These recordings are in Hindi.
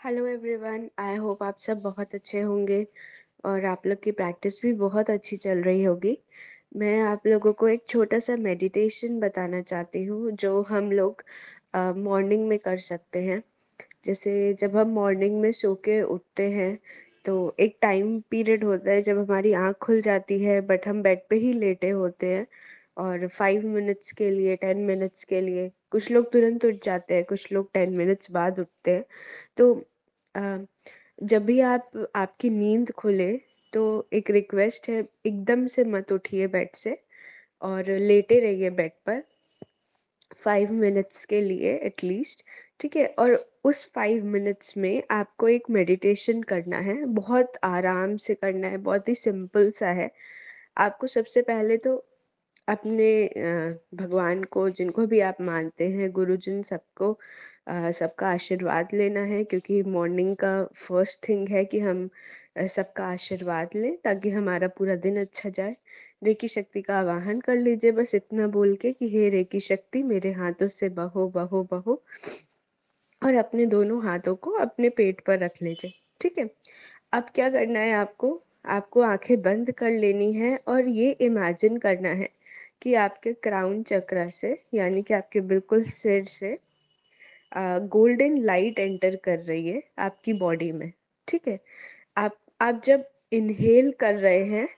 हेलो एवरीवन आई होप आप सब बहुत अच्छे होंगे और आप लोग की प्रैक्टिस भी बहुत अच्छी चल रही होगी। मैं आप लोगों को एक छोटा सा मेडिटेशन बताना चाहती हूँ, जो हम लोग मॉर्निंग में कर सकते हैं। जैसे जब हम मॉर्निंग में सो के उठते हैं तो एक टाइम पीरियड होता है जब हमारी आँख खुल जाती है बट हम बेड पे ही लेटे होते हैं। और फाइव मिनट्स के लिए टेन मिनट्स के लिए, कुछ लोग तुरंत उठ जाते हैं, कुछ लोग टेन मिनट्स बाद उठते हैं। तो जब भी आप, आपकी नींद खुले तो एक रिक्वेस्ट है, एकदम से मत उठिए बेड से और लेटे रहिए बेड पर फाइव मिनट्स के लिए एटलीस्ट, ठीक है? और उस फाइव मिनट्स में आपको एक मेडिटेशन करना है, बहुत आराम से करना है, बहुत ही सिंपल सा है। आपको सबसे पहले तो अपने भगवान को, जिनको भी आप मानते हैं, गुरुजन सबको सबका आशीर्वाद लेना है, क्योंकि मॉर्निंग का फ़र्स्ट थिंग है कि हम सबका आशीर्वाद लें, ताकि हमारा पूरा दिन अच्छा जाए। रेकी शक्ति का आवाहन कर लीजिए बस इतना बोल के कि हे रेकी शक्ति, मेरे हाथों से बहो बहो बहो, और अपने दोनों हाथों को अपने पेट पर रख लीजिए, ठीक है? अब क्या करना है आपको? आपको आँखें बंद कर लेनी है और ये इमेजिन करना है कि आपके क्राउन चक्र से, यानी कि आपके बिल्कुल सिर से गोल्डन लाइट एंटर कर रही है आपकी बॉडी में, ठीक है? आप आप जब इनहेल कर रहे हैं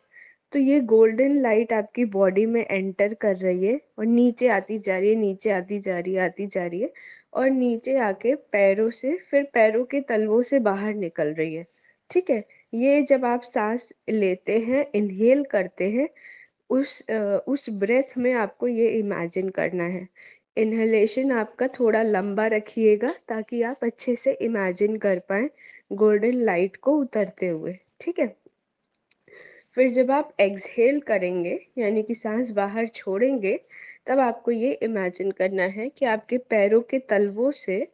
तो ये गोल्डन लाइट आपकी बॉडी में एंटर कर रही है और नीचे आती जा रही है, नीचे आती जा रही है, आती जा रही है और नीचे आके पैरों से, फिर पैरों के तलवों से बाहर निकल रही है, ठीक है? ये जब आप सांस लेते हैं इनहेल करते हैं, उस उस ब्रेथ में आपको ये इमेजिन करना है। इनहेलेशन आपका थोड़ा लंबा रखिएगा ताकि आप अच्छे से इमेजिन कर पाए गोल्डन लाइट को उतरते हुए, ठीक है? फिर जब आप एक्सहेल करेंगे, यानी कि सांस बाहर छोड़ेंगे, तब आपको ये इमेजिन करना है कि आपके पैरों के तलवों से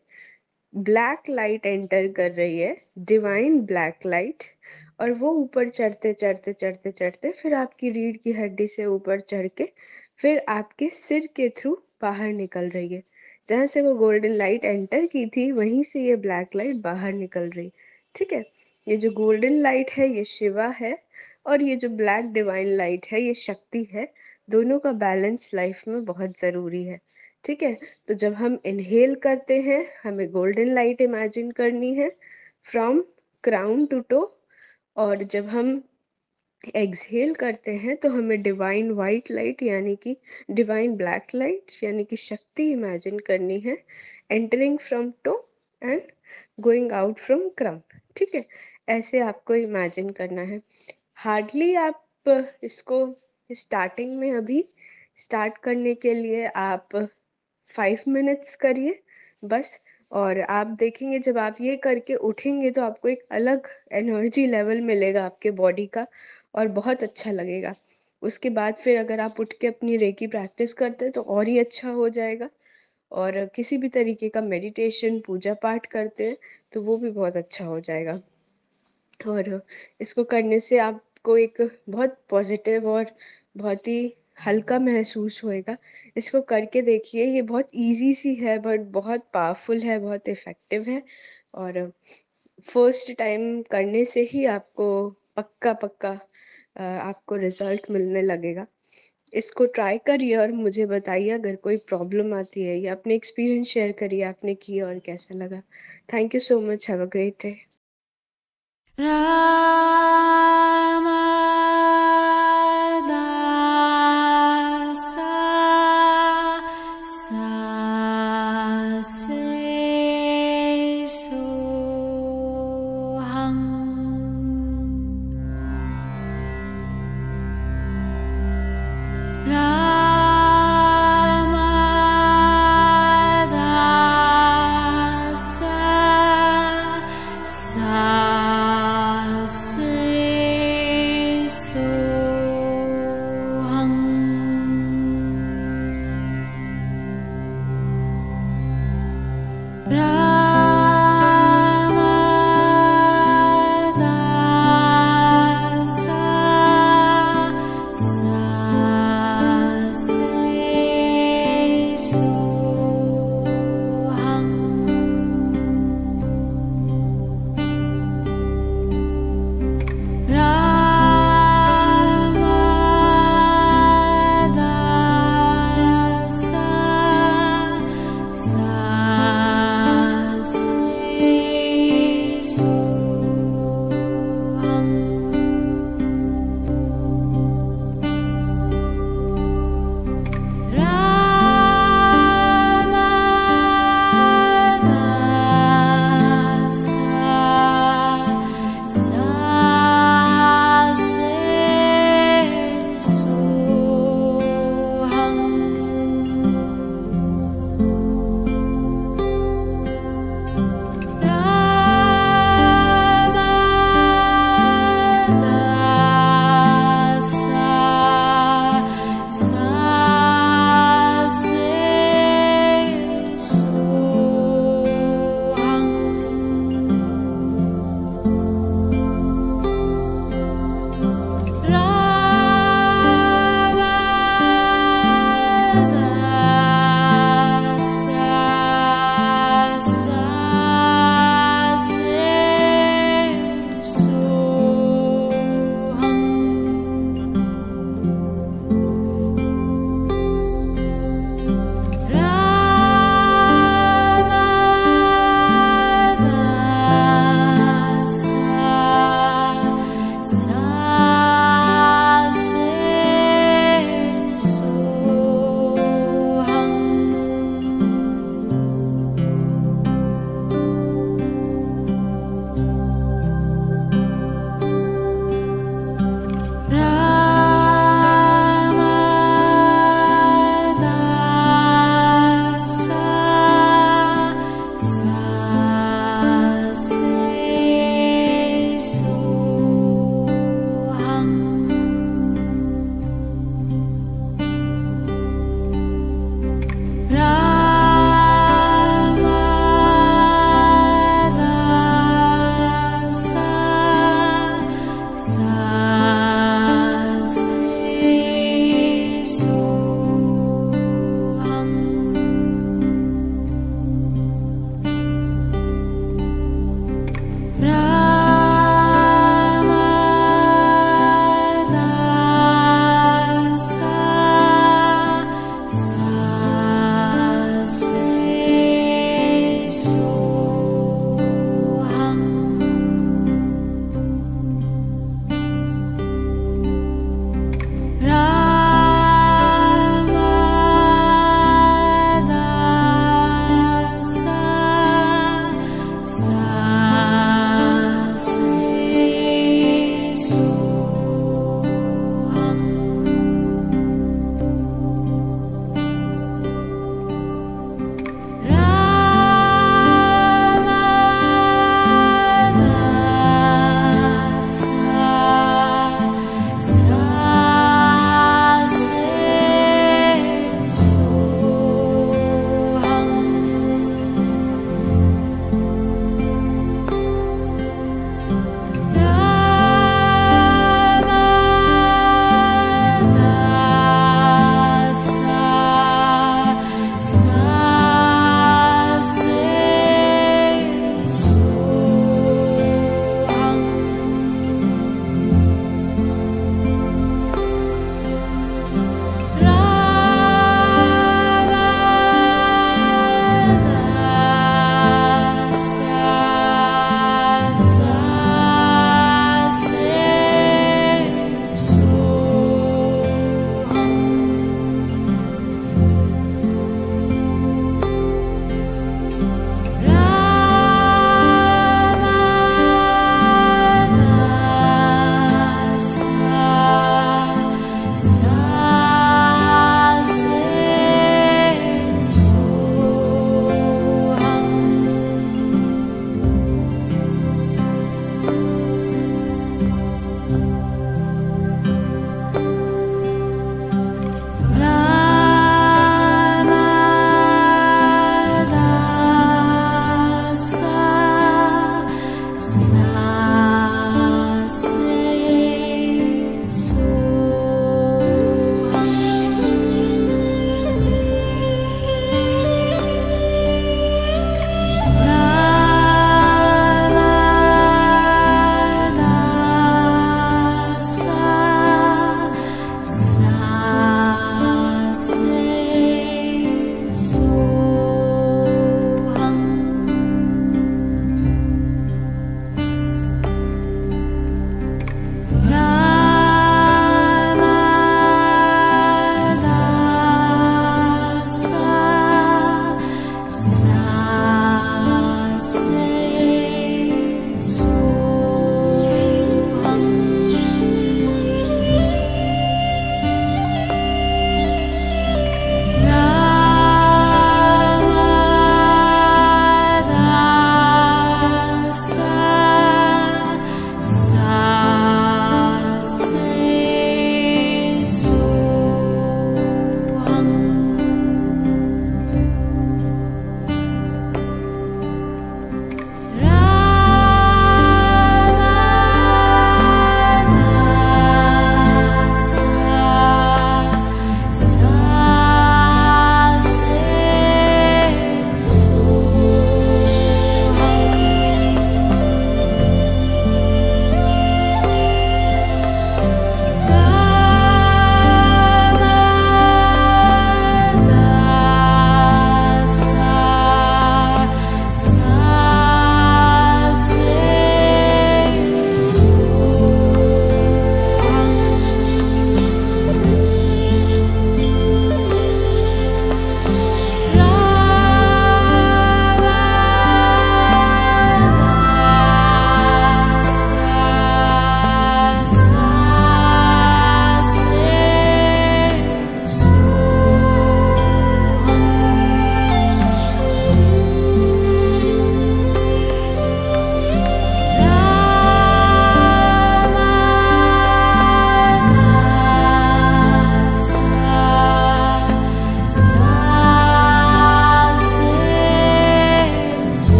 ब्लैक लाइट एंटर कर रही है डिवाइन ब्लैक लाइट और वो ऊपर चढ़ते चढ़ते चढ़ते चढ़ते फिर आपकी रीढ़ की हड्डी से ऊपर चढ़ के फिर आपके सिर के थ्रू बाहर निकल रही है। जहाँ से वो गोल्डन लाइट एंटर की थी, वहीं से ये ब्लैक लाइट बाहर निकल रही। ठीक है? ये जो गोल्डन लाइट है, ये शिवा है और ये जो ब्लैक डिवाइन लाइट है, ये शक्ति है, दोनों का बैलेंस लाइफ में बहुत ज़रूरी है। ठीक है? तो जब हम इनहेल करते हैं, हमें गोल्डन लाइट इमेजिन करनी है फ्रॉम क्राउन टू टो और जब हम एक्सहेल करते हैं तो हमें डिवाइन वाइट लाइट यानी कि डिवाइन ब्लैक लाइट यानी कि शक्ति इमेजिन करनी है entering from toe and going out from crown ठीक है? ऐसे आपको इमेजिन करना है। हार्डली आप इसको स्टार्टिंग में अभी स्टार्ट करने के लिए आप फाइव मिनट्स करिए, बस, और आप देखेंगे जब आप ये करके उठेंगे तो आपको एक अलग एनर्जी लेवल मिलेगा आपके बॉडी का और बहुत अच्छा लगेगा। उसके बाद फिर अगर आप उठ के अपनी रेकी प्रैक्टिस करते हैं तो और ही अच्छा हो जाएगा। और किसी भी तरीके का मेडिटेशन पूजा पाठ करते हैं तो वो भी बहुत अच्छा हो जाएगा। और इसको करने से आपको एक बहुत पॉजिटिव और बहुत ही हल्का महसूस होएगा। इसको करके देखिए, ये बहुत इजी सी है बट बहुत पावरफुल है, बहुत इफ़ेक्टिव है। और फ़र्स्ट टाइम करने से ही आपको पक्का पक्का आपको रिज़ल्ट मिलने लगेगा। इसको ट्राई करिए और मुझे बताइए अगर कोई प्रॉब्लम आती है या अपने एक्सपीरियंस शेयर करिए, आपने किया और कैसा लगा। Thank you so much have a great day say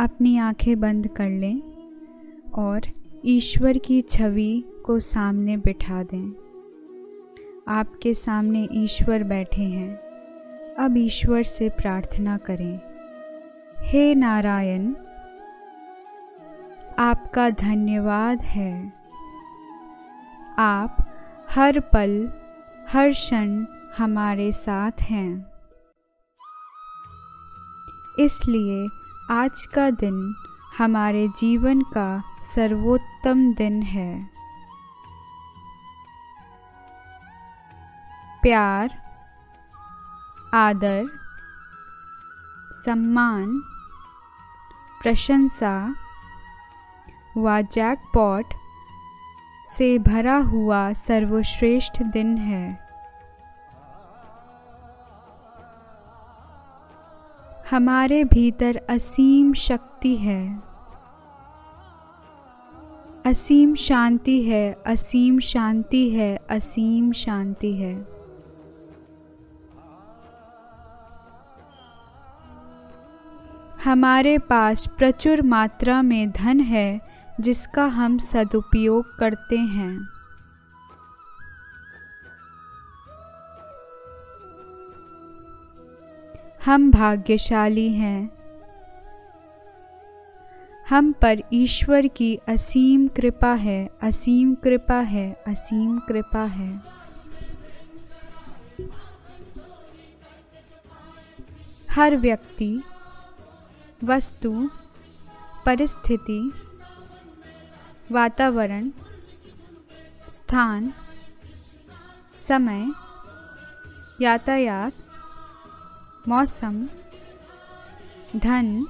अपनी आँखें बंद कर लें और ईश्वर की छवि को सामने बिठा दें। आपके सामने ईश्वर बैठे हैं। अब ईश्वर से प्रार्थना करें। हे नारायण, आपका धन्यवाद है। आप हर पल, हर क्षण हमारे साथ हैं। इसलिए आज का दिन हमारे जीवन का सर्वोत्तम दिन है। प्यार, आदर, सम्मान, प्रशंसा, व जैकपॉट से भरा हुआ सर्वश्रेष्ठ दिन है। हमारे भीतर असीम शक्ति है। असीम शांति है, असीम शांति है, असीम शांति है। हमारे पास प्रचुर मात्रा में धन है, जिसका हम सदुपयोग करते हैं। हम भाग्यशाली हैं। हम पर ईश्वर की असीम कृपा है, असीम कृपा है, असीम कृपा है। हर व्यक्ति, वस्तु, परिस्थिति, वातावरण, स्थान, समय, यातायात मौसम, धन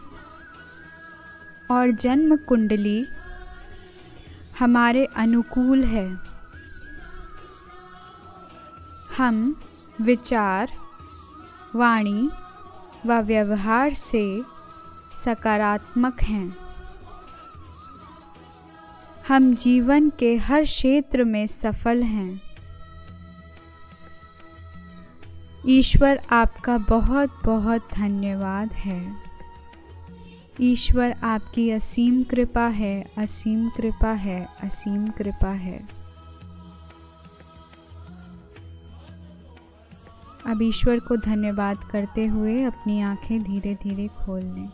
और जन्म कुंडली हमारे अनुकूल है। हम विचार, वाणी व व्यवहार से सकारात्मक हैं। हम जीवन के हर क्षेत्र में सफल हैं। ईश्वर आपका बहुत बहुत धन्यवाद है। ईश्वर आपकी असीम कृपा है, असीम कृपा है, असीम कृपा है। अब ईश्वर को धन्यवाद करते हुए अपनी आँखें धीरे धीरे खोल लें।